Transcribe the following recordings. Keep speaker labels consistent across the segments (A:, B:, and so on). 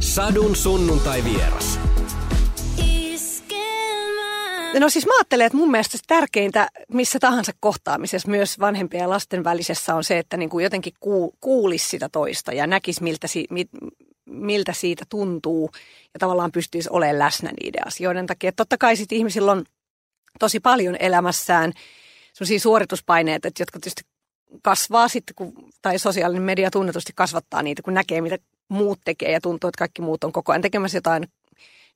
A: Sadun sunnuntai vieras.
B: No siis mä ajattelen, että mun mielestä tärkeintä missä tahansa kohtaamisessa, myös vanhempien ja lasten välisessä on se, että niin kuin jotenkin kuulisi sitä toista ja näkisi miltä, si, miltä siitä tuntuu ja tavallaan pystyisi olemaan läsnä niiden asioiden takia. Että totta kai sitten ihmisillä on tosi paljon elämässään sellaisia suorituspaineita, jotka tietysti kasvaa sitten, kun, tai sosiaalinen media tunnetusti kasvattaa niitä, kun näkee, mitä muut tekee ja tuntuu, että kaikki muut on koko ajan tekemässä jotain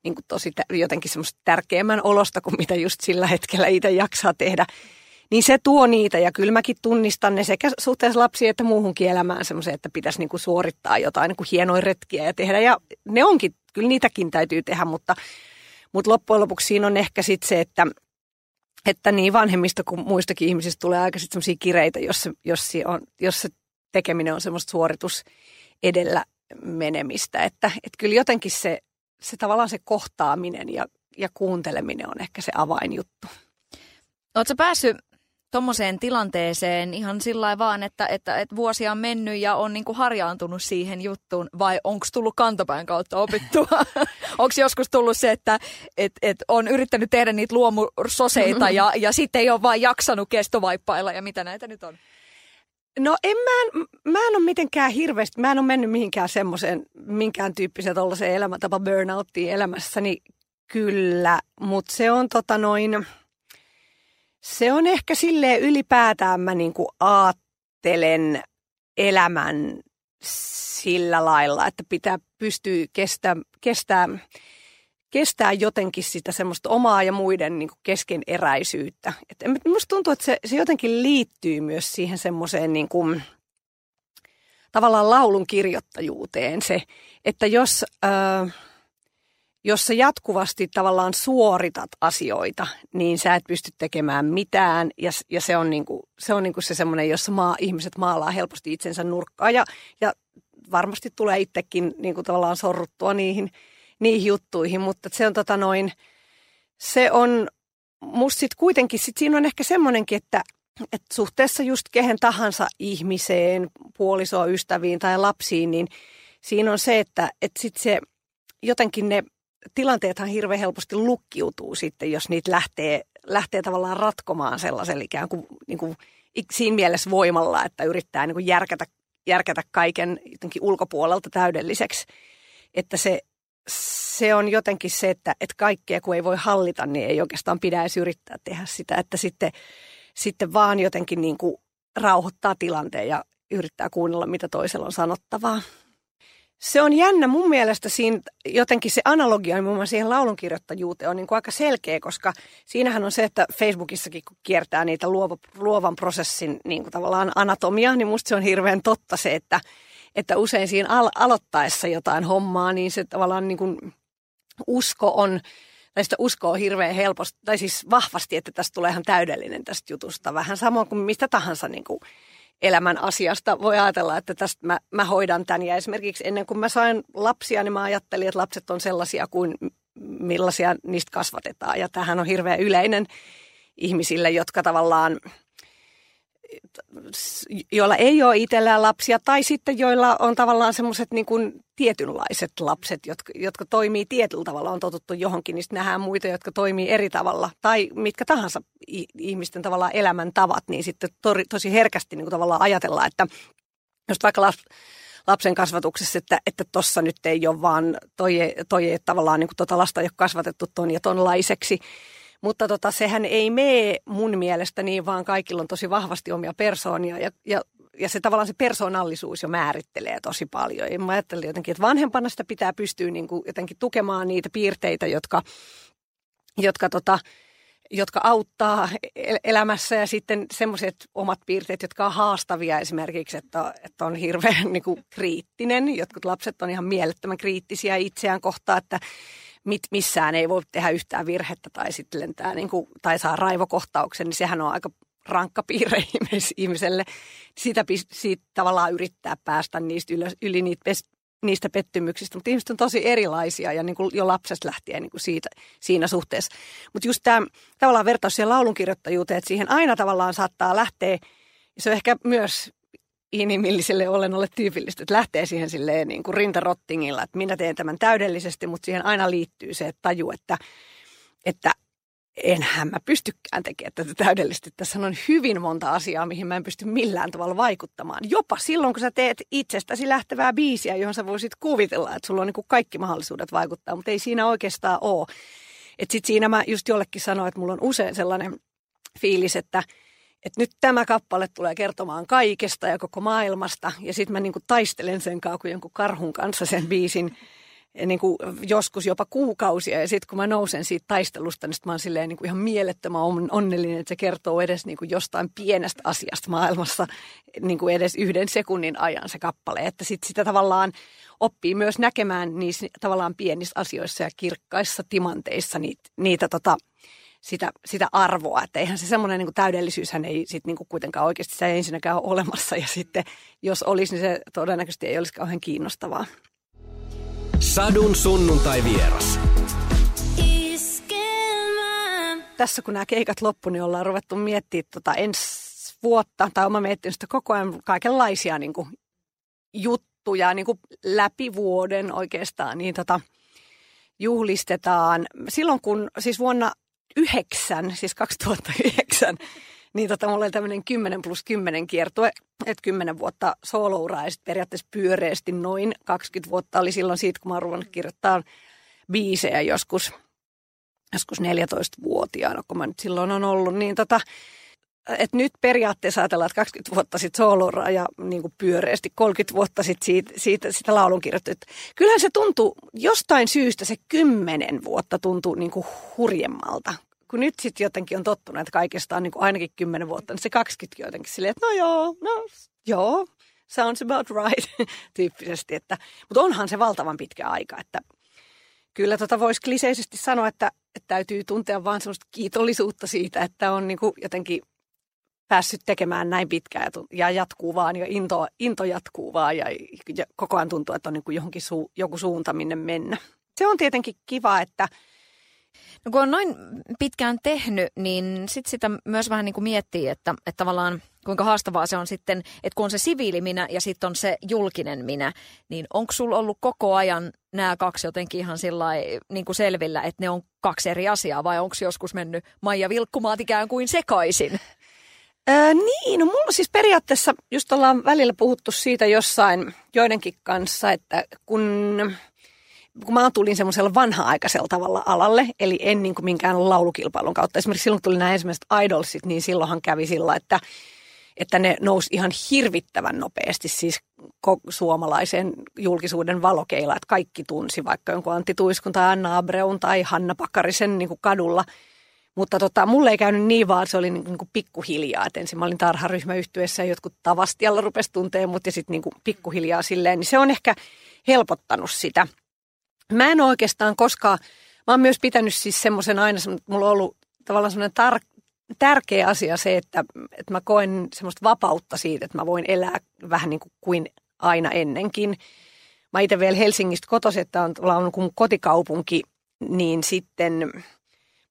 B: niin kuin tosi jotenkin semmoista tärkeämmän olosta kuin mitä just sillä hetkellä itse jaksaa tehdä. Niin se tuo niitä ja kyllä mäkin tunnistan ne sekä suhteessa lapsiin että muuhunkin elämään semmoisen, että pitäisi niin kuin suorittaa jotain niin kuin hienoja retkiä ja tehdä. Ja ne onkin, kyllä niitäkin täytyy tehdä, mutta, mutta loppujen lopuksi siinä on ehkä sitten se, että, että niin vanhemmista kuin muistakin ihmisistä tulee aika sitten semmoisia kireitä, jos jos, on, jos se tekeminen on semmoista suoritus edellä menemistä. Että, että kyllä jotenkin se, se tavallaan se kohtaaminen ja, ja kuunteleminen on ehkä se avainjuttu.
C: Oletko päässyt tuommoiseen tilanteeseen ihan sillä vaan, että, että, että vuosia on mennyt ja on niinku harjaantunut siihen juttuun, vai onko tullut kantapään kautta opittua? onko joskus tullut se, että et, et on yrittänyt tehdä niitä luomusoseita ja, ja sitten ei ole vaan jaksanut kestovaippailla ja mitä näitä nyt on?
B: No en mä, mä en ole mitenkään hirveästi, mä en ole mennyt mihinkään semmoiseen, minkään tyyppiseen tuollaiseen elämäntapa burnouttiin elämässäni. Kyllä, mutta se on tota noin, se on ehkä silleen ylipäätään mä niin kuin aattelen elämän sillä lailla, että pitää pystyä kestää, kestää, kestää jotenkin sitä semmoista omaa ja muiden niin kuin keskeneräisyyttä. Et musta tuntuu, että se, se jotenkin liittyy myös siihen semmoiseen niin kuin, tavallaan laulun kirjoittajuuteen se, että jos... Äh, jos sä jatkuvasti tavallaan suoritat asioita, niin sä et pysty tekemään mitään. Ja, ja se on niinku, se, on niinku se semmoinen, jossa maa, ihmiset maalaa helposti itsensä nurkkaan. Ja, ja varmasti tulee itsekin niinku tavallaan sorruttua niihin, niihin juttuihin. Mutta se on tota noin, se on musta sit kuitenkin, sit siinä on ehkä semmoinenkin, että, että suhteessa just kehen tahansa ihmiseen, puolisoon, ystäviin tai lapsiin, niin siinä on se, että, että sit se jotenkin ne tilanteethan hirveän helposti lukkiutuu sitten, jos niitä lähtee, lähtee tavallaan ratkomaan sellaisella ikään kuin, niin kuin siinä mielessä voimalla, että yrittää niin kuin järkätä, järkätä kaiken jotenkin ulkopuolelta täydelliseksi. Että se, se on jotenkin se, että, että kaikkea kun ei voi hallita, niin ei oikeastaan pidä edes yrittää tehdä sitä. Että sitten, sitten vaan jotenkin niin kuin rauhoittaa tilanteen ja yrittää kuunnella, mitä toisella on sanottavaa. Se on jännä mun mielestä siinä jotenkin se analogia muun muassa siihen laulunkirjoittajuuteen on niin kuin aika selkeä, koska siinähän on se, että Facebookissakin kun kiertää niitä luova, luovan prosessin niin kuin tavallaan anatomia, niin musta se on hirveän totta se, että, että usein siinä al- aloittaessa jotain hommaa, niin se tavallaan niin kuin usko on, tai sitä uskoo hirveän helposti, tai siis vahvasti, että tästä tulee ihan täydellinen tästä jutusta. Vähän samoin kuin mistä tahansa niin kuin elämän asiasta voi ajatella, että tästä mä, mä hoidan tämän. Ja esimerkiksi ennen kuin mä sain lapsia, niin mä ajattelin, että lapset on sellaisia kuin millaisia niistä kasvatetaan. Ja tähän on hirveän yleinen ihmisille, jotka tavallaan joilla ei ole itsellään lapsia, tai sitten joilla on tavallaan semmoiset niin kuin tietynlaiset lapset, jotka, jotka toimii tietyllä tavalla, on totuttu johonkin, niin nähdään muita, jotka toimii eri tavalla, tai mitkä tahansa ihmisten tavallaan elämäntavat, niin sitten to, tosi herkästi niin kuin tavallaan ajatellaan, että jos vaikka laps, lapsen kasvatuksessa, että että tossa nyt ei ole vaan, toi, toi tavallaan niin kuin tota lasta ei ole kasvatettu ton ja tonlaiseksi, mutta tota, sehän ei mene mun mielestä niin, vaan kaikilla on tosi vahvasti omia persoonia ja, ja, ja se tavallaan se persoonallisuus jo määrittelee tosi paljon. Ja mä ajattelin jotenkin, että vanhempana sitä pitää pystyä niin kuin jotenkin tukemaan niitä piirteitä, jotka, jotka tota, jotka auttaa elämässä ja sitten semmoiset omat piirteet, jotka on haastavia esimerkiksi, että, että on hirveän niin kuin, kriittinen. Jotkut lapset on ihan mielettömän kriittisiä itseään kohtaan, että mit, missään ei voi tehdä yhtään virhettä tai sitten lentää niin kuin, tai saa raivokohtauksen, niin sehän on aika rankka piirre ihmiselle. Sitä siitä tavallaan yrittää päästä niistä yli, yli niitä, niistä pettymyksistä, mutta ihmiset on tosi erilaisia ja niin kuin jo lapsesta lähtien niin kuin siitä, siinä suhteessa. Mutta just tämä tavallaan vertaus siihen laulunkirjoittajuuteen, että siihen aina tavallaan saattaa lähteä, se on ehkä myös inhimilliselle olennolle tyypillistä, että lähtee siihen silleen niin kuin rintarottingilla, että minä teen tämän täydellisesti, mutta siihen aina liittyy se että taju, että, että enhän mä pystykään tekemään tätä täydellisesti. Tässä on hyvin monta asiaa, mihin mä en pysty millään tavalla vaikuttamaan. Jopa silloin, kun sä teet itsestäsi lähtevää biisiä, johon sä voisit kuvitella, että sulla on niin kuin kaikki mahdollisuudet vaikuttaa, mutta ei siinä oikeastaan ole. Että sit siinä mä just jollekin sanoin, että mulla on usein sellainen fiilis, että, että nyt tämä kappale tulee kertomaan kaikesta ja koko maailmasta. Ja sitten mä niin kuin taistelen sen kanssa kuin jonkun karhun kanssa sen biisin niin kuin joskus jopa kuukausia. Ja sitten kun mä nousen siitä taistelusta, niin mä oon silleen niin kuin ihan mielettömän onnellinen, että se kertoo edes niin kuin jostain pienestä asiasta maailmassa niin kuin edes yhden sekunnin ajan se kappale. Että sit sitä tavallaan oppii myös näkemään niissä tavallaan pienissä asioissa ja kirkkaissa timanteissa niitä, niitä tota, sitä, sitä arvoa. Että eihän se semmoinen niin täydellisyyshän ei sit niin kuin kuitenkaan oikeasti se ei ensinnäkään ole olemassa. Ja sitten jos olisi, niin se todennäköisesti ei olisi kauhean kiinnostavaa.
A: Sadun sunnuntai vieras.
B: Tässä kun nämä keikat loppu, niin ollaan ruvettu miettimään tota ensi vuotta, tai oma miettinyt sitä koko ajan kaikenlaisia niin kuin, juttuja niin kuin läpi vuoden oikeastaan, niin tota, juhlistetaan. Silloin kun, siis vuonna yhdeksän, siis 2009, niin tota, mulla oli tämmöinen 10 plus 10 kiertue, että 10 vuotta soolouraa ja periaatteessa pyöreästi noin 20 vuotta oli silloin siitä, kun mä oon kirjoittaa biisejä joskus, joskus 14-vuotiaana, kun mä nyt silloin on ollut, niin tota, et nyt periaatteessa ajatellaan, että 20 vuotta sitten soolouraa ja niin kuin pyöreästi 30 vuotta sitten siitä, siitä, sitä laulun kirjoittu. Kyllähän se tuntuu, jostain syystä se 10 vuotta tuntuu niin kuin hurjemmalta kun nyt sitten jotenkin on tottunut, että kaikesta on niin kuin ainakin 10 vuotta, niin se 20 jotenkin silleen, että no joo, no joo, sounds about right tyyppisesti. Että, mutta onhan se valtavan pitkä aika, että kyllä tota voisi kliseisesti sanoa, että, että täytyy tuntea vaan sellaista kiitollisuutta siitä, että on niin kuin jotenkin päässyt tekemään näin pitkään ja, ja jatkuu vaan ja into, into jatkuu vaan ja, ja koko ajan tuntuu, että on niin kuin johonkin su, joku suunta minne mennä. Se on tietenkin kiva, että –
C: No kun on noin pitkään tehnyt, niin sit sitä myös vähän niin kuin miettii, että, että tavallaan kuinka haastavaa se on sitten, että kun on se siviili minä ja sitten on se julkinen minä, niin onko sulla ollut koko ajan nämä kaksi jotenkin ihan sillä niin kuin selvillä, että ne on kaksi eri asiaa vai onko joskus mennyt Maija Vilkkumaat ikään kuin sekaisin?
B: Öö, niin, no mulla siis periaatteessa just ollaan välillä puhuttu siitä jossain joidenkin kanssa, että kun kun mä tulin semmoisella vanha-aikaisella tavalla alalle, eli en niin kuin minkään laulukilpailun kautta. Esimerkiksi silloin tuli nämä ensimmäiset idolsit, niin silloinhan kävi sillä, että, että ne nousi ihan hirvittävän nopeasti siis suomalaisen julkisuuden valokeilla, että kaikki tunsi vaikka jonkun Antti Tuiskun tai Anna Abreun tai Hanna Pakarisen niin kuin kadulla. Mutta tota, mulle ei käynyt niin vaan, se oli niin, niin kuin pikkuhiljaa. Et ensin mä olin tarharyhmäyhtyessä ja jotkut tavastialla rupesi tuntea mut ja sitten niin pikkuhiljaa silleen. Niin se on ehkä helpottanut sitä – Mä en oikeastaan koskaan, mä oon myös pitänyt siis semmoisen aina, mulla on ollut tavallaan semmoinen tar- tärkeä asia se, että, että mä koen semmoista vapautta siitä, että mä voin elää vähän niin kuin, kuin aina ennenkin. Mä itse vielä Helsingistä kotoisin, että on, on kotikaupunki, niin sitten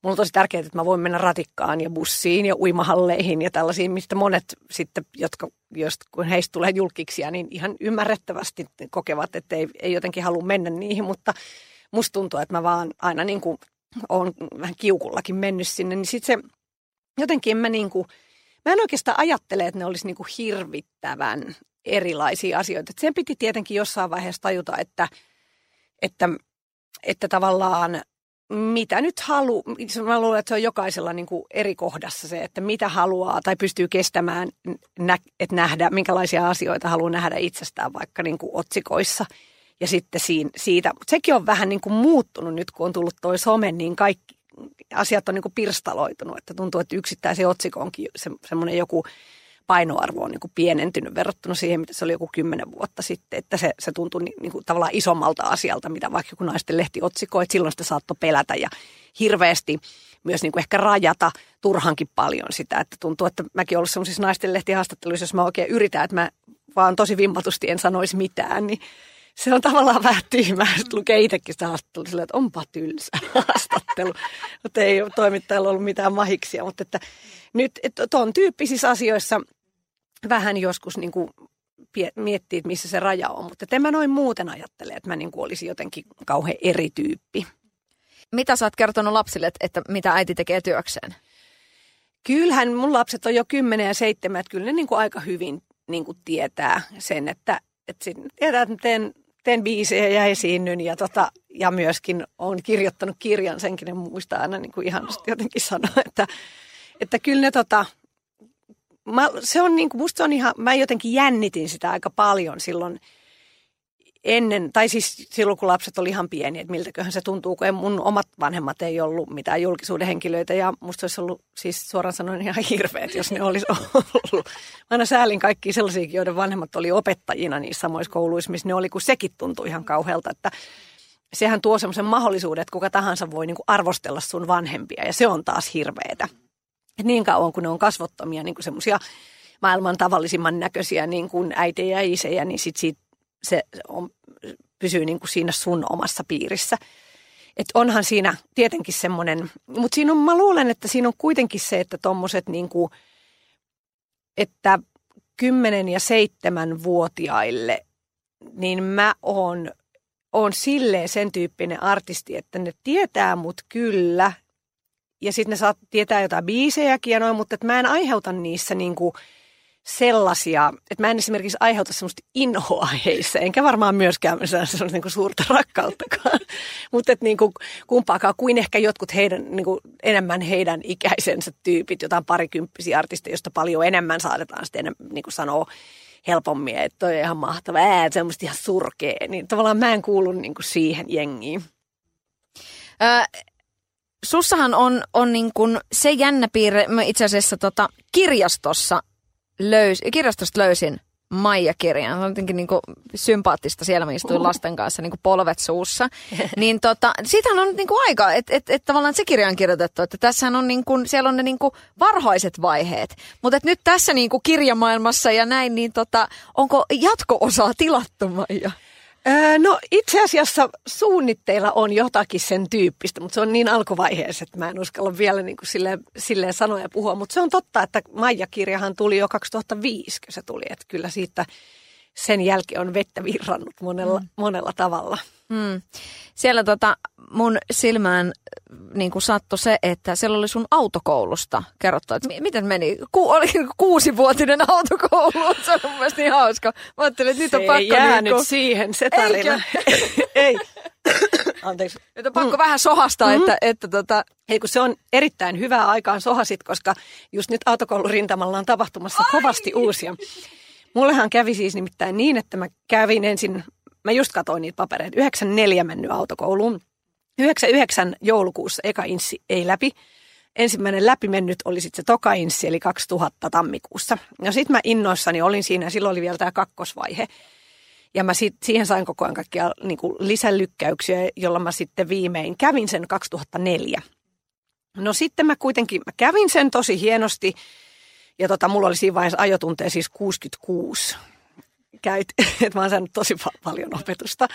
B: mulla on tosi tärkeää, että mä voin mennä ratikkaan ja bussiin ja uimahalleihin ja tällaisiin, mistä monet sitten, jotka, jos, kun heistä tulee julkiksia, niin ihan ymmärrettävästi kokevat, että ei, ei jotenkin halua mennä niihin, mutta musta tuntuu, että mä vaan aina niin kuin olen vähän kiukullakin mennyt sinne, niin sitten se jotenkin mä niin kuin, mä en oikeastaan ajattele, että ne olisi niin kuin hirvittävän erilaisia asioita. Et sen piti tietenkin jossain vaiheessa tajuta, että, että, että tavallaan mitä nyt haluaa, mä luulen, että se on jokaisella niin kuin eri kohdassa se, että mitä haluaa tai pystyy kestämään, nä, että nähdä, minkälaisia asioita haluaa nähdä itsestään vaikka niin kuin otsikoissa. Ja sitten siinä, siitä, mutta sekin on vähän niin kuin muuttunut nyt, kun on tullut toi some, niin kaikki asiat on niin kuin pirstaloitunut, että tuntuu, että yksittäisen otsikonkin se, semmoinen joku painoarvo on niin kuin pienentynyt verrattuna siihen, mitä se oli joku kymmenen vuotta sitten. Että se, se tuntui niin, niin kuin tavallaan isommalta asialta, mitä vaikka joku naisten lehti otsikoi, että silloin sitä saattoi pelätä ja hirveästi myös niin kuin ehkä rajata turhankin paljon sitä. Että tuntuu, että mäkin ollut sellaisissa naisten lehtihaastatteluissa, jos mä oikein yritän, että mä vaan tosi vimpatusti en sanoisi mitään, niin se on tavallaan vähän tyhmää, että lukee itsekin sitä haastattelua että onpa tylsä haastattelu. Mutta ei toimittajalla ollut mitään mahiksia, mutta että nyt tuon tyyppisissä asioissa – vähän joskus niin kuin miettiä, että missä se raja on. Mutta en mä noin muuten ajattele, että mä niin kuin olisin jotenkin kauhean eri tyyppi.
C: Mitä sä oot kertonut lapsille, että, mitä äiti tekee työkseen?
B: Kyllähän mun lapset on jo 10 ja 7, että kyllä ne niin kuin aika hyvin niin kuin tietää sen, että, että sit, tietää, että teen, teen biisejä ja esiinnyn ja, tota, ja myöskin on kirjoittanut kirjan, senkin ne muistaa aina niin kuin ihan jotenkin sanoa, että, että kyllä ne tota, mä, se on niin kuin, musta on ihan, mä jotenkin jännitin sitä aika paljon silloin ennen, tai siis silloin kun lapset oli ihan pieni, että miltäköhän se tuntuu, kun mun omat vanhemmat ei ollut mitään julkisuuden henkilöitä ja musta olisi ollut siis suoraan sanoen ihan hirveät, jos ne olisi ollut. Mä aina säälin kaikki sellaisia, joiden vanhemmat oli opettajina niissä samoissa kouluissa, missä ne oli, kun sekin tuntui ihan kauhealta, että sehän tuo semmoisen mahdollisuuden, että kuka tahansa voi niin kuin arvostella sun vanhempia ja se on taas hirveetä. Et niin kauan, kun ne on kasvottomia, niin kuin semmoisia maailman tavallisimman näköisiä niin kuin äitejä ja isejä, niin sit siitä, se on, pysyy niin kuin siinä sun omassa piirissä. Et onhan siinä tietenkin semmoinen, mutta siinä on, mä luulen, että siinä on kuitenkin se, että tommoset niin kuin, että kymmenen ja seitsemän vuotiaille, niin mä oon, oon silleen sen tyyppinen artisti, että ne tietää mut kyllä – ja sitten ne saa tietää jotain biisejäkin ja noin, mutta että mä en aiheuta niissä niinku sellaisia, että mä en esimerkiksi aiheuta semmoista inhoa heissä, enkä varmaan myöskään semmoista niinku suurta rakkauttakaan, mutta että niinku kumpaakaan kuin ehkä jotkut heidän, niinku enemmän heidän ikäisensä tyypit, jotain parikymppisiä artisteja, josta paljon enemmän saatetaan sitten niinku sanoa helpommin, että toi on ihan mahtava, ää, semmoista ihan surkea, niin tavallaan mä en kuulu niinku siihen jengiin.
C: Ö, sussahan on, on niin kuin se jännä piirre, mä itse asiassa tota, kirjastossa löys, kirjastosta löysin Maija-kirjan. Se on jotenkin niin kuin sympaattista siellä, mä istuin lasten kanssa niin kuin polvet suussa. niin tota, siitähän on niin kuin aika, että et, et tavallaan se kirja on kirjoitettu, että tässä on niin kuin, siellä on ne niin kuin varhaiset vaiheet. Mutta nyt tässä niin kuin kirjamaailmassa ja näin, niin tota, onko jatko-osaa tilattu Maija?
B: No itse asiassa suunnitteilla on jotakin sen tyyppistä, mutta se on niin alkuvaiheessa, että mä en uskalla vielä niin kuin silleen, silleen sanoa ja puhua. Mutta se on totta, että Maija-kirjahan tuli jo 2005, kun se tuli. Että kyllä siitä sen jälkeen on vettä virrannut monella, mm. monella tavalla.
C: Mm. Siellä tota, mun silmään niin sattui se, että siellä oli sun autokoulusta kerrottu, että miten meni. Ku, oli kuusivuotinen autokoulu, se on mun mielestä niin hauska. Mä ajattelin, että
B: nyt
C: on pakko...
B: jää niin kuin... siihen, se tarina. Ei.
C: Anteeksi. Nyt on pakko mm. vähän sohastaa, mm. että, että tota...
B: Ei, kun se on erittäin hyvää aikaan sohasit, koska just nyt autokoulurintamalla on tapahtumassa Ai! kovasti uusia. Mullehan kävi siis nimittäin niin, että mä kävin ensin, mä just katsoin niitä papereita, 94 mennyt autokouluun. 99 joulukuussa eka inssi ei läpi. Ensimmäinen läpimennyt oli sitten se toka inssi, eli 2000 tammikuussa. Ja sitten mä innoissani olin siinä, silloin oli vielä tämä kakkosvaihe. Ja mä sit, siihen sain koko ajan kaikkia niin kuin lisälykkäyksiä, jolla mä sitten viimein kävin sen 2004. No sitten mä kuitenkin, mä kävin sen tosi hienosti, ja tota, mulla oli siinä vaiheessa ajotunteja siis 66 käyt, että mä oon saanut tosi paljon opetusta.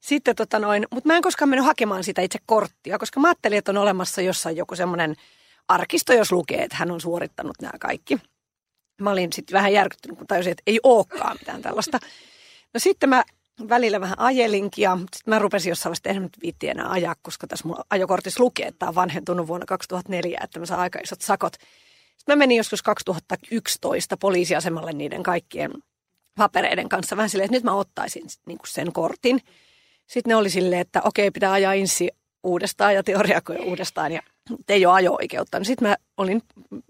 B: Sitten tota noin, mutta mä en koskaan mennyt hakemaan sitä itse korttia, koska mä ajattelin, että on olemassa jossain joku semmoinen arkisto, jos lukee, että hän on suorittanut nämä kaikki. Mä olin sitten vähän järkyttynyt, kun tajusin, että ei olekaan mitään tällaista. No sitten mä välillä vähän ajelinkin ja sitten mä rupesin jossain vaiheessa, että nyt viitti enää ajaa, koska tässä mun ajokortissa lukee, että tämä on vanhentunut vuonna 2004, että mä saan aika isot sakot. Sitten mä menin joskus 2011 poliisiasemalle niiden kaikkien papereiden kanssa vähän silleen, että nyt mä ottaisin niin kuin sen kortin. Sitten ne oli silleen, että okei, pitää ajaa insi uudestaan ja teoriakoja uudestaan ja ei ole ajo-oikeutta. No sitten mä olin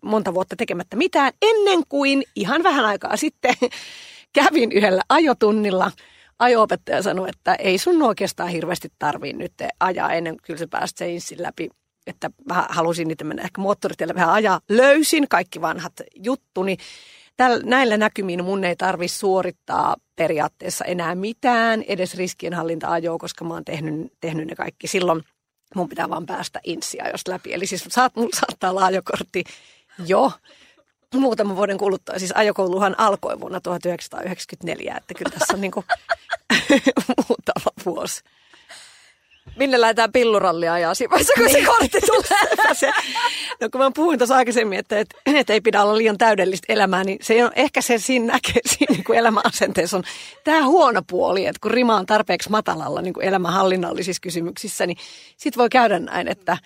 B: monta vuotta tekemättä mitään ennen kuin ihan vähän aikaa sitten kävin yhdellä ajotunnilla. Ajo-opettaja sanoi, että ei sun oikeastaan hirveästi tarvii nyt ajaa ennen kuin kyllä se pääst se insin läpi. Että mä halusin niitä mennä ehkä moottoritielle vähän ajaa. Löysin kaikki vanhat juttuni täl, näillä näkymin mun ei tarvi suorittaa periaatteessa enää mitään, edes riskienhallinta-ajoa, koska mä oon tehnyt, tehnyt ne kaikki silloin. Mun pitää vaan päästä insia jos läpi. Eli siis saat, mulla saattaa olla ajokortti jo muutaman vuoden kuluttua. Siis ajokouluhan alkoi vuonna 1994, että kyllä tässä on niin kuin muutama vuosi.
C: Minne lähdetään pillurallia ajaa siinä vaiheessa, kun se
B: Niin.
C: kortti tulee.
B: se, no kun mä puhuin tuossa aikaisemmin, että, että, että ei pidä olla liian täydellistä elämää, niin se on, ehkä se siinä näkee siinä niin kuin elämäasenteessa on tämä huono puoli, että kun rima on tarpeeksi matalalla niin kuin elämänhallinnallisissa kysymyksissä, niin sit voi käydä näin, että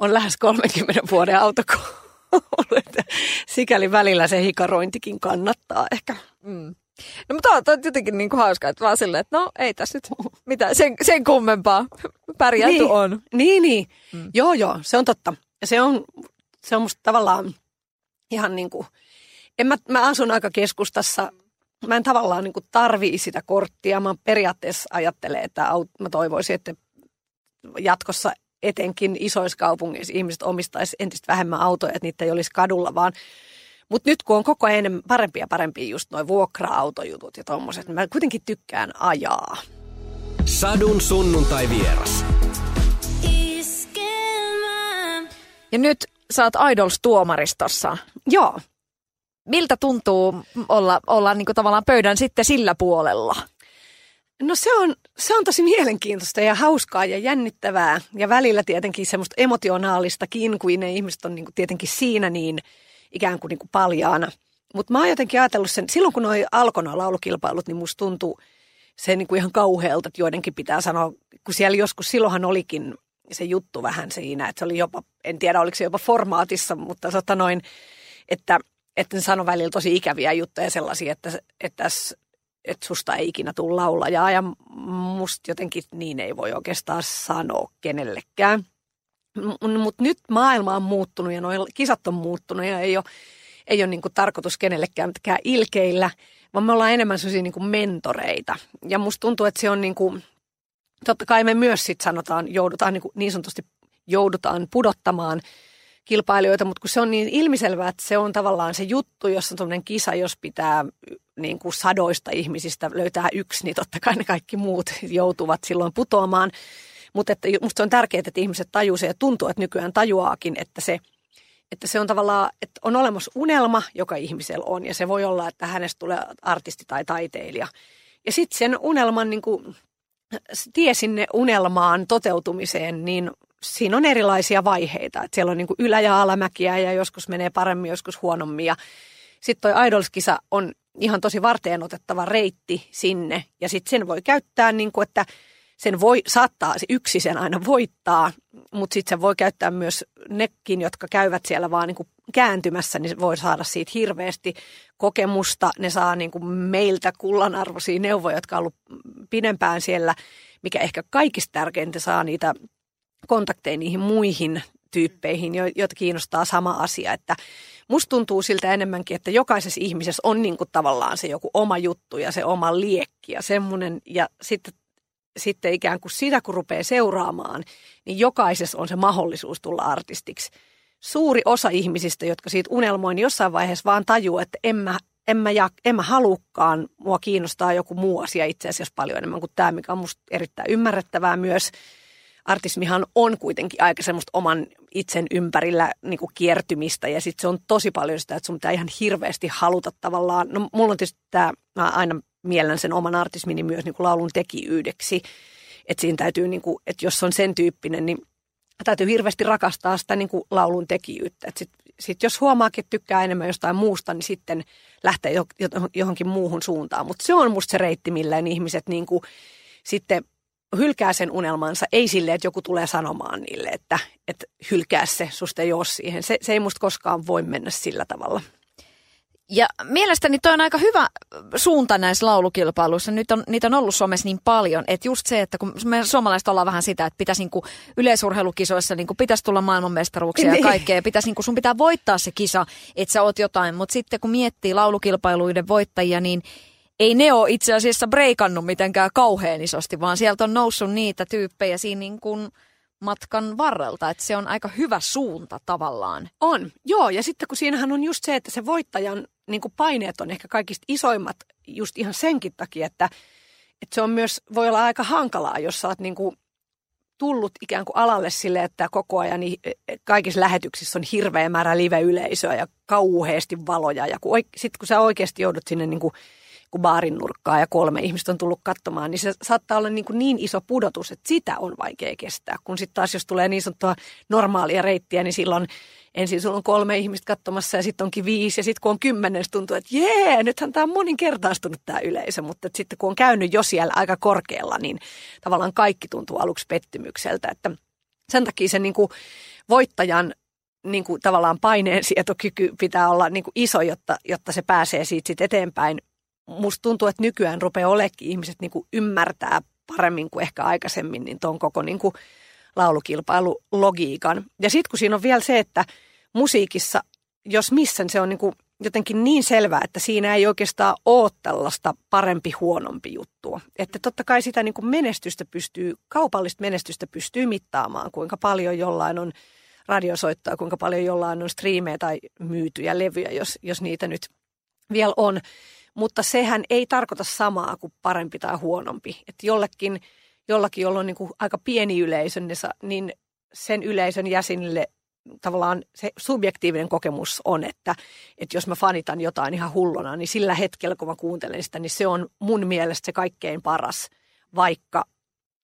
B: on lähes 30 vuoden autokoulu. Sikäli välillä se hikarointikin kannattaa ehkä.
C: No mutta on, on jotenkin niin kuin hauskaa, että vaan silleen, että no ei tässä nyt mitään sen, sen kummempaa. Pärjätty
B: niin,
C: on.
B: Niin, niin. Mm. Joo, joo, se on totta. Ja se on, se on musta tavallaan ihan niin kuin, en mä, mä asun aika keskustassa, mä en tavallaan niin kuin tarvii sitä korttia. Mä periaatteessa ajattelen, että aut- mä toivoisin, että jatkossa etenkin isoissa kaupungeissa ihmiset omistaisi entistä vähemmän autoja, että niitä ei olisi kadulla, vaan mutta nyt kun on koko ajan enemmän parempia ja parempia just noin vuokra-autojutut ja tommoset, niin mä kuitenkin tykkään ajaa.
A: Sadun sunnuntai vieras.
C: Ja nyt sä oot Idols-tuomaristossa.
B: Joo,
C: Miltä tuntuu olla, olla niin kuin tavallaan pöydän sitten sillä puolella?
B: No se on, se on tosi mielenkiintoista ja hauskaa ja jännittävää ja välillä tietenkin semmoista emotionaalistakin, kun ne ihmiset on niin kuin tietenkin siinä niin ikään kuin, niin kuin paljaana. Mutta mä oon jotenkin ajatellut sen, silloin kun noi alkoi nuo laulukilpailut, niin musta tuntuu se niin kuin ihan kauhealta, että joidenkin pitää sanoa, kun siellä joskus silloinhan olikin se juttu vähän siinä, että se oli jopa, en tiedä oliko se jopa formaatissa, mutta tota noin, että, että ne sano välillä tosi ikäviä juttuja sellaisia, että, että että susta ei ikinä tule laulajaa ja musta jotenkin niin ei voi oikeastaan sanoa kenellekään. Mutta nyt maailma on muuttunut ja nuo kisat on muuttunut ja ei ole, ei ole niinku tarkoitus kenellekään mitenkään ilkeillä, vaan me ollaan enemmän sellaisia niinku mentoreita. Ja musta tuntuu, että se on niinku, totta kai me myös sit sanotaan, joudutaan niinku niin sanotusti joudutaan pudottamaan kilpailijoita, mutta kun se on niin ilmiselvää, että se on tavallaan se juttu, jos on tuommoinen kisa, jos pitää niin kuin sadoista ihmisistä löytää yksi, niin totta kai ne kaikki muut joutuvat silloin putoamaan. Mutta että musta on tärkeää, että ihmiset tajuu se ja tuntuu, että nykyään tajuaakin, että se, että se on tavallaan, että on olemassa unelma, joka ihmisellä on. Ja se voi olla, että hänestä tulee artisti tai taiteilija. Ja sitten sen unelman, niin kuin, tie sinne unelmaan toteutumiseen, niin siinä on erilaisia vaiheita. Että siellä on niin kuin ylä- ja alamäkiä ja joskus menee paremmin, joskus huonommin. Ja sitten toi Idols-kisa on ihan tosi varteen otettava reitti sinne. Ja sitten sen voi käyttää niin kuin, että sen voi, saattaa se yksi sen aina voittaa, mutta sitten sen voi käyttää myös nekin, jotka käyvät siellä vaan niin kuin kääntymässä, niin voi saada siitä hirveästi kokemusta. Ne saa niin kuin meiltä kullanarvoisia neuvoja, jotka on ollut pidempään siellä, mikä ehkä kaikista tärkeintä saa niitä kontakteja niihin muihin tyyppeihin, joita kiinnostaa sama asia. Että musta tuntuu siltä enemmänkin, että jokaisessa ihmisessä on niin kuin tavallaan se joku oma juttu ja se oma liekki ja semmoinen. Ja sitten, sitten ikään kuin sitä, kun rupeaa seuraamaan, niin jokaisessa on se mahdollisuus tulla artistiksi. Suuri osa ihmisistä, jotka siitä unelmoi, niin jossain vaiheessa vaan tajuu, että en mä, en mä, ja, en mä halukkaan, mua kiinnostaa joku muu asia itse asiassa paljon enemmän kuin tämä, mikä on musta erittäin ymmärrettävää myös artismihan on kuitenkin aika semmoista oman itsen ympärillä niin kuin kiertymistä ja sitten se on tosi paljon sitä, että sun pitää ihan hirveästi haluta tavallaan. No mulla on tietysti tämä, mä aina miellän sen oman artismini myös niin kuin laulun tekijyydeksi, että siinä täytyy, niin kuin, että jos on sen tyyppinen, niin täytyy hirveästi rakastaa sitä niin kuin laulun tekijyyttä. Sitten sit jos huomaakin, että tykkää enemmän jostain muusta, niin sitten lähtee johonkin muuhun suuntaan. Mutta se on musta se reitti, millä ihmiset niin kuin sitten hylkää sen unelmansa, ei sille, että joku tulee sanomaan niille, että, että hylkää se, susta ei ole siihen. Se, se ei musta koskaan voi mennä sillä tavalla.
C: Ja mielestäni toi on aika hyvä suunta näissä laulukilpailuissa. Nyt on, niitä on ollut somessa niin paljon, että just se, että kun me suomalaiset ollaan vähän sitä, että pitäisi niinku yleisurheilukisoissa niinku pitäisi tulla maailmanmestaruuksia ja kaikkea. Pitäisi niinku, sun pitää voittaa se kisa, että sä oot jotain. Mutta sitten kun miettii laulukilpailuiden voittajia, niin ei ne ole itse asiassa breikannut mitenkään kauhean isosti, vaan sieltä on noussut niitä tyyppejä siinä niin kuin matkan varrelta, että se on aika hyvä suunta tavallaan.
B: On, joo, ja sitten kun siinähän on just se, että se voittajan niin kuin paineet on ehkä kaikista isoimmat just ihan senkin takia, että, että se on myös, voi olla aika hankalaa, jos sä oot niin kuin tullut ikään kuin alalle sille, että koko ajan kaikissa lähetyksissä on hirveä määrä live-yleisöä ja kauheasti valoja. Ja kun, sitten kun sä oikeasti joudut sinne niin kuin kun baarin nurkkaa ja kolme ihmistä on tullut katsomaan, niin se saattaa olla niin, kuin niin iso pudotus, että sitä on vaikea kestää. Kun sitten taas jos tulee niin sanottua normaalia reittiä, niin silloin ensin sulla on kolme ihmistä katsomassa ja sitten onkin viisi ja sitten kun on kymmenen, tuntuu, että jee, nythän tämä on moninkertaistunut tämä yleisö, mutta sitten kun on käynyt jo siellä aika korkealla, niin tavallaan kaikki tuntuu aluksi pettymykseltä, että sen takia se niin kuin voittajan niin kuin tavallaan paineensietokyky pitää olla niin kuin iso, jotta, jotta se pääsee siitä sit eteenpäin. Musta tuntuu, että nykyään rupeaa olekin ihmiset niin kuin ymmärtää paremmin kuin ehkä aikaisemmin niin tuon koko niin kuin laulukilpailulogiikan. Ja sitten kun siinä on vielä se, että musiikissa, jos missä, se on niin kuin jotenkin niin selvää, että siinä ei oikeastaan ole tällaista parempi huonompi juttua. Että totta kai sitä niin kuin menestystä pystyy, kaupallista menestystä pystyy mittaamaan, kuinka paljon jollain on radiosoittoa, kuinka paljon jollain on striimejä tai myytyjä levyjä, jos, jos niitä nyt vielä on. Mutta sehän ei tarkoita samaa kuin parempi tai huonompi. Että jollekin, jollakin, jolla on niin kuin aika pieni yleisö, niin sen yleisön jäsenille tavallaan se subjektiivinen kokemus on, että, että jos mä fanitan jotain ihan hulluna, niin sillä hetkellä, kun mä kuuntelen sitä, niin se on mun mielestä se kaikkein paras, vaikka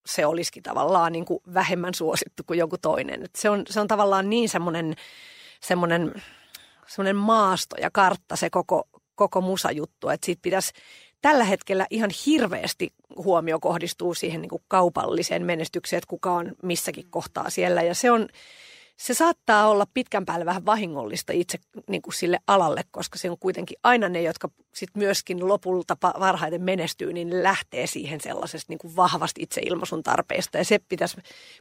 B: se olisikin tavallaan niin kuin vähemmän suosittu kuin joku toinen. Se, on, se on tavallaan niin semmoinen, semmoinen, semmoinen maasto ja kartta se koko, koko musajuttu, että siitä pitäisi tällä hetkellä ihan hirveästi huomio kohdistuu siihen niin kuin kaupalliseen menestykseen, että kuka on missäkin kohtaa siellä. Ja se on, se saattaa olla pitkän päälle vähän vahingollista itse niin kuin sille alalle, koska se on kuitenkin aina ne, jotka sit myöskin lopulta varhaiten menestyy, niin lähtee siihen sellaisesta niin kuin vahvasti itseilmaisun tarpeesta. Ja se pitäisi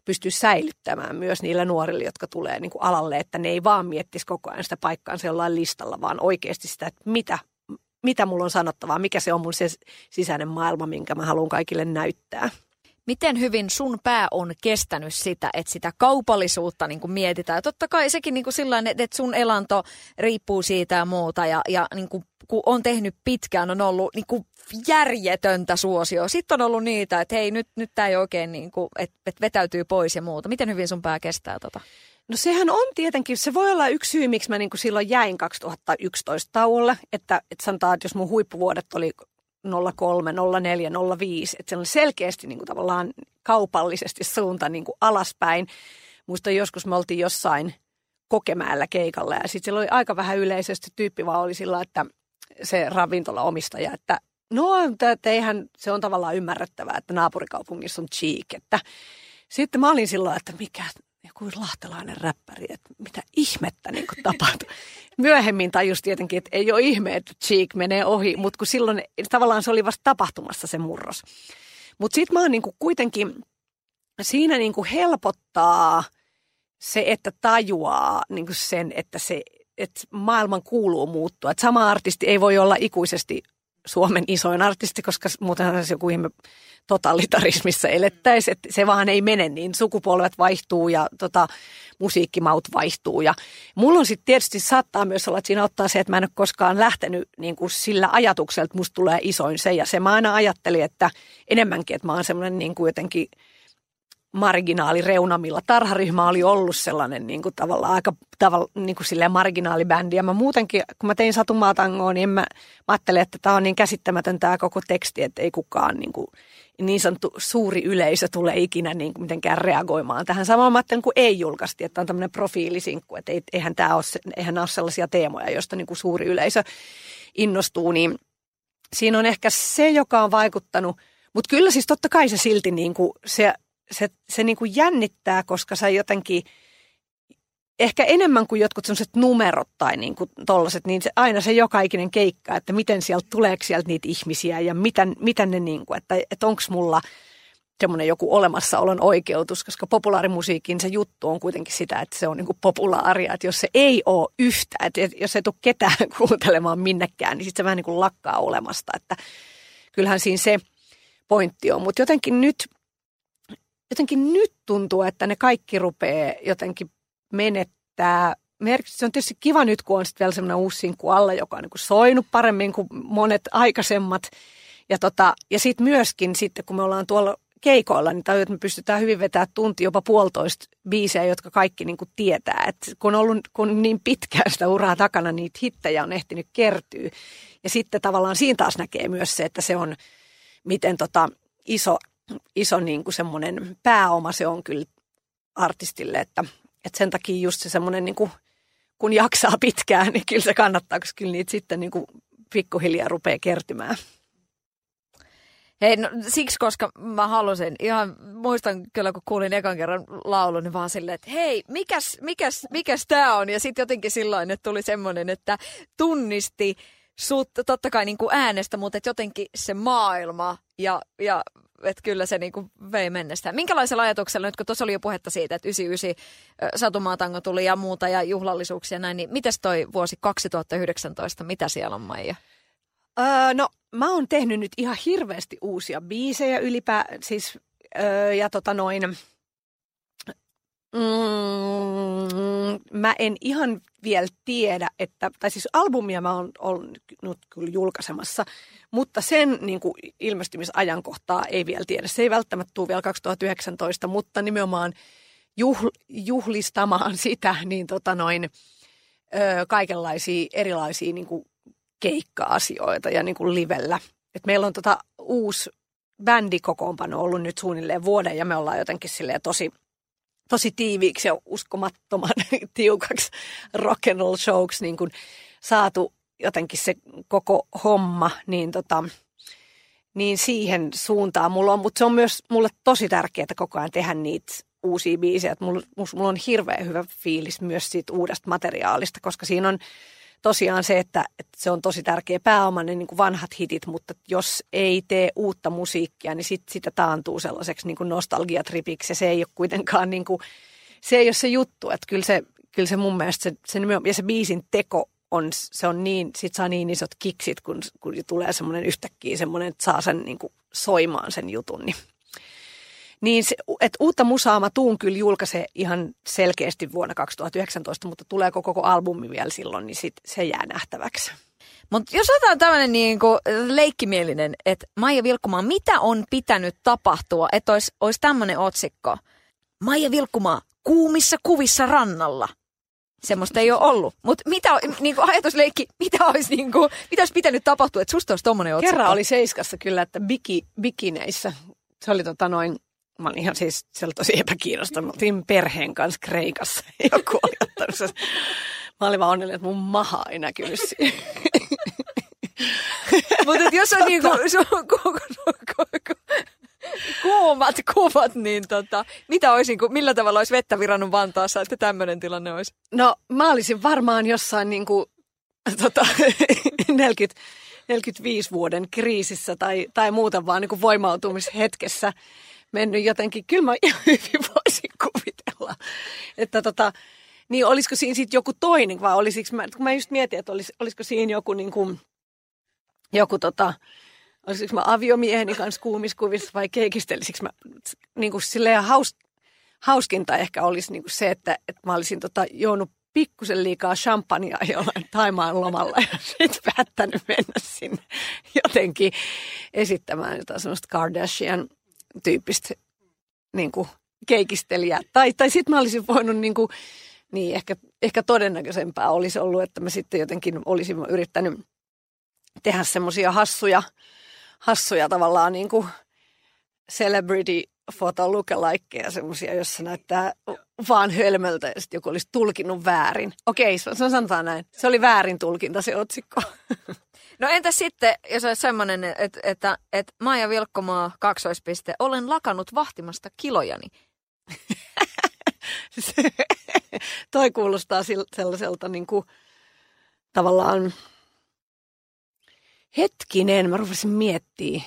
B: pystyä säilyttämään myös niillä nuorille, jotka tulee niin kuin alalle, että ne ei vaan miettisi koko ajan sitä paikkaansa jollain listalla, vaan oikeasti sitä, että mitä, mitä mulla on sanottavaa, mikä se on mun se sisäinen maailma, minkä mä haluan kaikille näyttää.
C: Miten hyvin sun pää on kestänyt sitä, että sitä kaupallisuutta niin kuin mietitään? Ja totta kai sekin niin kuin sillain, että sun elanto riippuu siitä ja muuta. Ja, ja niin kuin, kun on tehnyt pitkään, on ollut niin kuin järjetöntä suosio. Sitten on ollut niitä, että hei, nyt, nyt tämä ei oikein, niin kuin, että, että vetäytyy pois ja muuta. Miten hyvin sun pää kestää tota?
B: No sehän on tietenkin, se voi olla yksi syy, miksi mä niin kuin silloin jäin 2011 tauolle. Että, että sanotaan, että jos mun huippuvuodet oli 03, 04, 05, että se on selkeästi niin kuin tavallaan kaupallisesti suunta niin kuin alaspäin. Muista joskus me oltiin jossain Kokemäellä keikalla ja sitten siellä oli aika vähän yleisesti tyyppi vaan oli sillä, että se ravintolaomistaja, että no eihän se on tavallaan ymmärrettävää, että naapurikaupungissa on cheek, että sitten mä olin silloin, että mikä, joku lahtelainen räppäri, että mitä ihmettä. Myöhemmin tajus tietenkin, että ei ole ihme, että Cheek menee ohi, mutta kun silloin tavallaan se oli vasta tapahtumassa se murros. Mutta sitten mä oon niin kuitenkin, siinä niin helpottaa se, että tajuaa niin sen, että se että maailman kuuluu muuttua. Että sama artisti ei voi olla ikuisesti Suomen isoin artisti, koska muutenhan se joku ihme totalitarismissa elettäisiin, että se vaan ei mene niin. Sukupolvet vaihtuu ja tota, musiikkimaut vaihtuu. Ja mulla on sitten tietysti saattaa myös olla, että siinä ottaa se, että mä en ole koskaan lähtenyt niin kuin sillä ajatuksella, että musta tulee isoin se. Ja se mä aina ajattelin, että enemmänkin, että mä oon semmoinen niin kuin jotenkin – marginaalireunamilla. Tarharyhmä oli ollut sellainen niin kuin tavallaan aika tavalla, niin kuin silleen marginaalibändi. Ja mä muutenkin, kun mä tein satumaatangoa, niin mä, mä ajattelin, että tämä on niin käsittämätön tämä koko teksti, että ei kukaan niin, kuin, niin sanottu suuri yleisö tule ikinä niin kuin mitenkään reagoimaan tähän. Samaan mä ajattelin, kun ei julkaisti, että on tämmöinen profiilisinkku, että eihän tämä ole, eihän ole sellaisia teemoja, joista niin kuin suuri yleisö innostuu. Niin siinä on ehkä se, joka on vaikuttanut – mutta kyllä siis totta kai se silti niin kuin se se, se niin kuin jännittää, koska sä jotenkin ehkä enemmän kuin jotkut sellaiset numerot tai niin kuin tollaset, niin se, aina se joka ikinen keikka, että miten sieltä tuleeko sieltä niitä ihmisiä ja miten, miten ne niin kuin, että, että onko mulla semmoinen joku olemassaolon oikeutus, koska populaarimusiikin se juttu on kuitenkin sitä, että se on niin kuin populaaria, että jos se ei ole yhtä, että jos ei tule ketään kuuntelemaan minnekään, niin sitten se vähän niin kuin lakkaa olemasta, että kyllähän siinä se pointti on, mutta jotenkin nyt – jotenkin nyt tuntuu, että ne kaikki rupeaa jotenkin menettää. Se on tietysti kiva nyt, kun on sitten vielä semmoinen uusi sinkku alla, joka on niin kuin soinut paremmin kuin monet aikaisemmat. Ja, tota, ja sitten myöskin sitten, kun me ollaan tuolla keikoilla, niin tajuu, että me pystytään hyvin vetämään tunti, jopa puolitoista biisejä, jotka kaikki niin kuin tietää. Et kun on ollut kun niin pitkään sitä uraa takana, niitä hittejä on ehtinyt kertyä. Ja sitten tavallaan siinä taas näkee myös se, että se on, miten tota, iso, iso niin kuin semmoinen pääoma se on kyllä artistille, että, että sen takia just se semmoinen, niin kuin, kun jaksaa pitkään, niin kyllä se kannattaa, koska kyllä niitä sitten niin kuin pikkuhiljaa rupeaa kertymään.
C: Hei, no, siksi, koska mä halusin, ihan muistan kyllä, kun kuulin ekan kerran laulun, niin vaan silleen, että hei, mikäs, mikäs, mikäs tää on? Ja sitten jotenkin silloin, että tuli semmoinen, että tunnisti sut totta kai niin kuin äänestä, mutta että jotenkin se maailma ja, ja että kyllä se niin kuin vei mennestä. Minkälaisella ajatuksella, nyt kun tuossa oli jo puhetta siitä, että 99 Satumaatango tuli ja muuta ja juhlallisuuksia ja näin, niin mitäs toi vuosi 2019, mitä siellä on Maija?
B: Öö, no mä oon tehnyt nyt ihan hirveästi uusia biisejä ylipää, siis öö, ja tota noin, mm, mä en ihan vielä tiedä, että, tai siis albumia mä oon ollut kyllä julkaisemassa, mutta sen niin kuin ilmestymisajankohtaa ei vielä tiedä. Se ei välttämättä tule vielä 2019, mutta nimenomaan juhl, juhlistamaan sitä, niin tota noin, ö, kaikenlaisia erilaisia niin kuin keikka-asioita ja niin kuin livellä. Et meillä on tota uusi bändikokoonpano ollut nyt suunnilleen vuoden ja me ollaan jotenkin tosi, tosi tiiviiksi ja uskomattoman tiukaksi rock and roll showksi niin kuin saatu jotenkin se koko homma, niin, tota, niin siihen suuntaan mulla on, mutta se on myös mulle tosi tärkeää koko ajan tehdä niitä uusia biisejä. Mulla, mulla on hirveän hyvä fiilis myös siitä uudesta materiaalista, koska siinä on tosiaan se, että, että se on tosi tärkeä pääoma, ne niin kuin vanhat hitit, mutta jos ei tee uutta musiikkia, niin sit, sitä taantuu sellaiseksi niin kuin nostalgiatripiksi. Ja se ei ole kuitenkaan niin kuin, se ei ole se juttu, että kyllä se, kyllä se mun mielestä se, se, ja se biisin teko on, se on niin, sit saa niin isot kiksit, kun, kun tulee semmoinen yhtäkkiä semmoinen, että saa sen niin kuin soimaan sen jutun, niin niin se, että uutta musaa mä tuun kyllä julkaise ihan selkeästi vuonna 2019, mutta tuleeko koko albumi vielä silloin, niin sit se jää nähtäväksi.
C: Mutta jos otetaan tämmöinen niinku leikkimielinen, että Maija Vilkkumaa, mitä on pitänyt tapahtua, että olisi olis tämmöinen otsikko? Maija Vilkkumaa, kuumissa kuvissa rannalla. Semmoista ei ole ollut. Mutta mitä, niinku ajatusleikki, mitä olisi, niinku, mitä olisi pitänyt tapahtua, että susta olisi tommonen otsikko?
B: Kerran oli Seiskassa kyllä, että biki, bikineissä. Se oli tota noin Mä olin ihan siis, se oli tosi epäkiinnostavaa. Mä olin perheen kanssa Kreikassa. Joku oli ottanut sen. Mä olin vaan onnellinen, että mun maha ei näkynyt siihen.
C: Mutta jos on niinku kuumat kuvat, niin tota, mitä olisin, millä tavalla olisi vettä virannut Vantaassa, että tämmöinen tilanne olisi?
B: No mä olisin varmaan jossain niinku, tota, 40, 45 vuoden kriisissä tai, tai muuta vaan niin voimautumishetkessä mennyt jotenkin, kyllä mä ihan hyvin voisin kuvitella, että tota, niin olisiko siinä sitten joku toinen, vai olisiko mä, kun mä just mietin, että olis, olisiko siinä joku niin kuin, joku tota, olisiko mä aviomieheni kanssa kuumiskuvissa vai keikistelisikö mä, niin kuin silleen haus, hauskinta ehkä olisi niin kuin se, että, että mä olisin tota, juonut pikkusen liikaa champagnea jollain Taimaan lomalla ja sitten päättänyt mennä sinne jotenkin esittämään jotain semmoista Kardashian tyyppistä niin kuin keikistelijää. Tai, tai sitten mä olisin voinut, niin, kuin, niin ehkä, ehkä todennäköisempää olisi ollut, että mä sitten jotenkin olisin yrittänyt tehdä semmoisia hassuja, hassuja tavallaan niin kuin celebrity foto lookalikeja semmoisia, jossa näyttää vaan hölmöltä ja sitten joku olisi tulkinnut väärin. Okei, se sanotaan näin. Se oli väärin tulkinta se otsikko.
C: No entä sitten, jos olisi semmoinen, että, että, että Maija Vilkkomaa, kaksoispiste, olen lakannut vahtimasta kilojani.
B: Toi kuulostaa sellaiselta niin kuin, tavallaan, hetkinen, mä rupesin miettimään.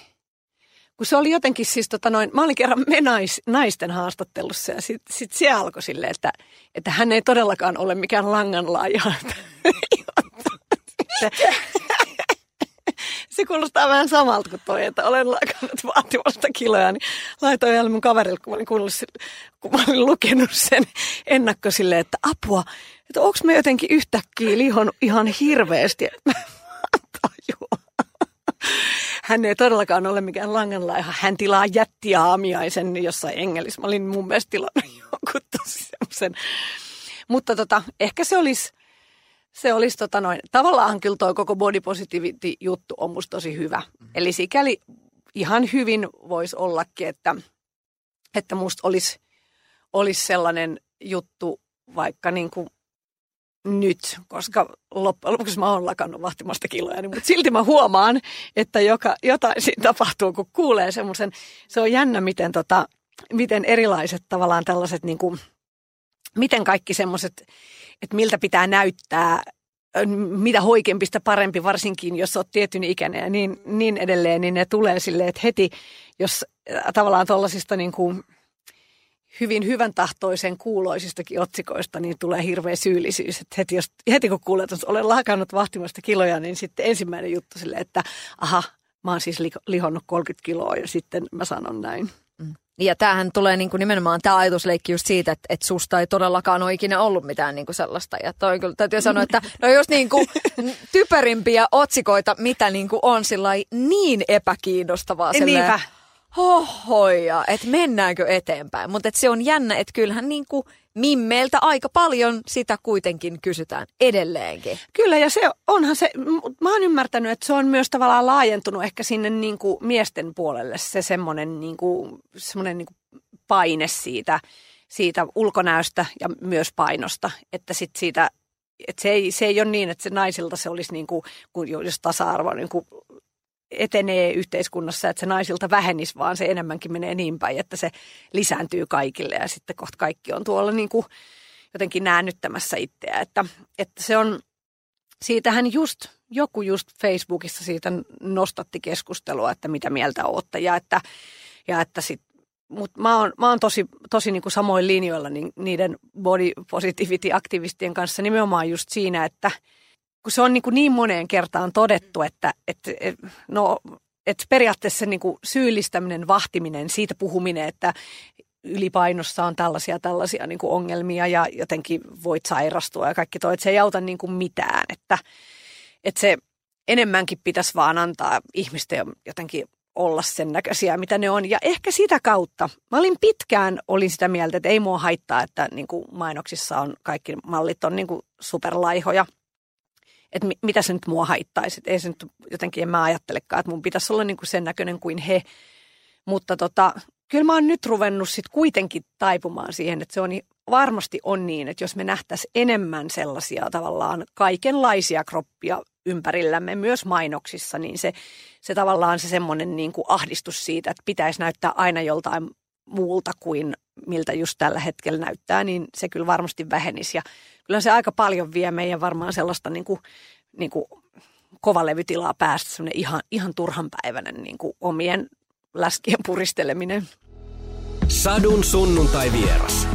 B: Kun se oli jotenkin siis tota noin, mä olin kerran me nais, naisten haastattelussa ja sitten sit se alkoi silleen, että, että hän ei todellakaan ole mikään langanlaaja. se kuulostaa vähän samalta kuin toi, että olen lakannut vaatimasta kiloja, niin laitoin vielä mun kaverille, kun mä olin, kuullut, kun mä olin lukenut sen ennakko silleen, että apua, että onko me jotenkin yhtäkkiä lihon ihan hirveästi, että hän ei todellakaan ole mikään langanlaiha. Hän tilaa jättiaamiaisen jossain Engelissä. Mä olin mun mielestä tilannut jonkun tosi semmoisen. Mutta tota, ehkä se olisi, se olisi tota noin, tavallaan kyllä toi koko body positivity juttu on musta tosi hyvä. Mm-hmm. Eli sikäli ihan hyvin voisi ollakin, että, että musta olisi, olisi sellainen juttu vaikka niin kuin nyt, koska loppujen lopuksi mä oon lakannut vahtimasta kiloja, niin, mutta silti mä huomaan, että joka, jotain siinä tapahtuu, kun kuulee semmoisen, se on jännä, miten, tota, miten erilaiset tavallaan tällaiset, niin kuin, miten kaikki semmoiset, että miltä pitää näyttää, mitä hoikempista parempi, varsinkin jos olet tietyn ikäinen ja niin, niin edelleen, niin ne tulee silleen, että heti, jos tavallaan tuollaisista niin kuin, hyvin hyvän tahtoisen kuuloisistakin otsikoista, niin tulee hirveä syyllisyys. Että heti, jos, heti kun kuulet, että olen lakannut vahtimasta kiloja, niin sitten ensimmäinen juttu sille, että aha, mä oon siis lihonnut 30 kiloa ja sitten mä sanon näin.
C: Ja tämähän tulee niin kuin nimenomaan tämä ajatusleikki just siitä, että, että susta ei todellakaan ole ikinä ollut mitään niin kuin sellaista. Ja toi kyllä täytyy sanoa, että no just niin kuin typerimpiä otsikoita, mitä niin kuin on sillä niin epäkiinnostavaa.
B: Niinpä
C: hohoja, että mennäänkö eteenpäin. Mutta se on jännä, että kyllähän niin kuin mimmeiltä aika paljon sitä kuitenkin kysytään edelleenkin.
B: Kyllä, ja se onhan se, mä oon ymmärtänyt, että se on myös tavallaan laajentunut ehkä sinne niin kuin miesten puolelle se semmoinen niin niin paine siitä, siitä ulkonäöstä ja myös painosta, että sit siitä että se, ei, se ei ole niin, että se naisilta se olisi niin kuin, kun jos tasa-arvo niin kuin etenee yhteiskunnassa, että se naisilta vähenisi, vaan se enemmänkin menee niin päin, että se lisääntyy kaikille ja sitten kohta kaikki on tuolla niin kuin jotenkin näännyttämässä itseä. Että, että se on, siitähän just, joku just Facebookissa siitä nostatti keskustelua, että mitä mieltä olette ja että, ja että sit, mutta mä oon, mä oon tosi, tosi niin kuin samoin linjoilla niin, niiden body positivity-aktivistien kanssa nimenomaan just siinä, että – kun se on niin, kuin niin moneen kertaan todettu, että, että no, että periaatteessa niin kuin syyllistäminen, vahtiminen, siitä puhuminen, että ylipainossa on tällaisia tällaisia niin kuin ongelmia ja jotenkin voit sairastua ja kaikki toi, että se ei auta niin kuin mitään, että, että se enemmänkin pitäisi vaan antaa ihmisten jotenkin olla sen näköisiä, mitä ne on. Ja ehkä sitä kautta, mä olin pitkään, olin sitä mieltä, että ei mua haittaa, että niin kuin mainoksissa on kaikki mallit on niin kuin superlaihoja – että mitä se nyt mua haittaisi. Ei se nyt jotenkin, en mä ajattelekaan, että mun pitäisi olla niin kuin sen näköinen kuin he. Mutta tota, kyllä mä oon nyt ruvennut sitten kuitenkin taipumaan siihen, että se on varmasti on niin, että jos me nähtäisiin enemmän sellaisia tavallaan kaikenlaisia kroppia ympärillämme, myös mainoksissa, niin se, se tavallaan se semmoinen niin kuin ahdistus siitä, että pitäisi näyttää aina joltain muulta kuin miltä just tällä hetkellä näyttää, niin se kyllä varmasti vähenisi. Ja kyllä se aika paljon vie meidän varmaan sellaista niin kuin, niin kuin kovalevytilaa päästä, semmoinen ihan, ihan turhanpäiväinen niin kuin omien läskien puristeleminen.
A: Sadun sunnuntai vieras.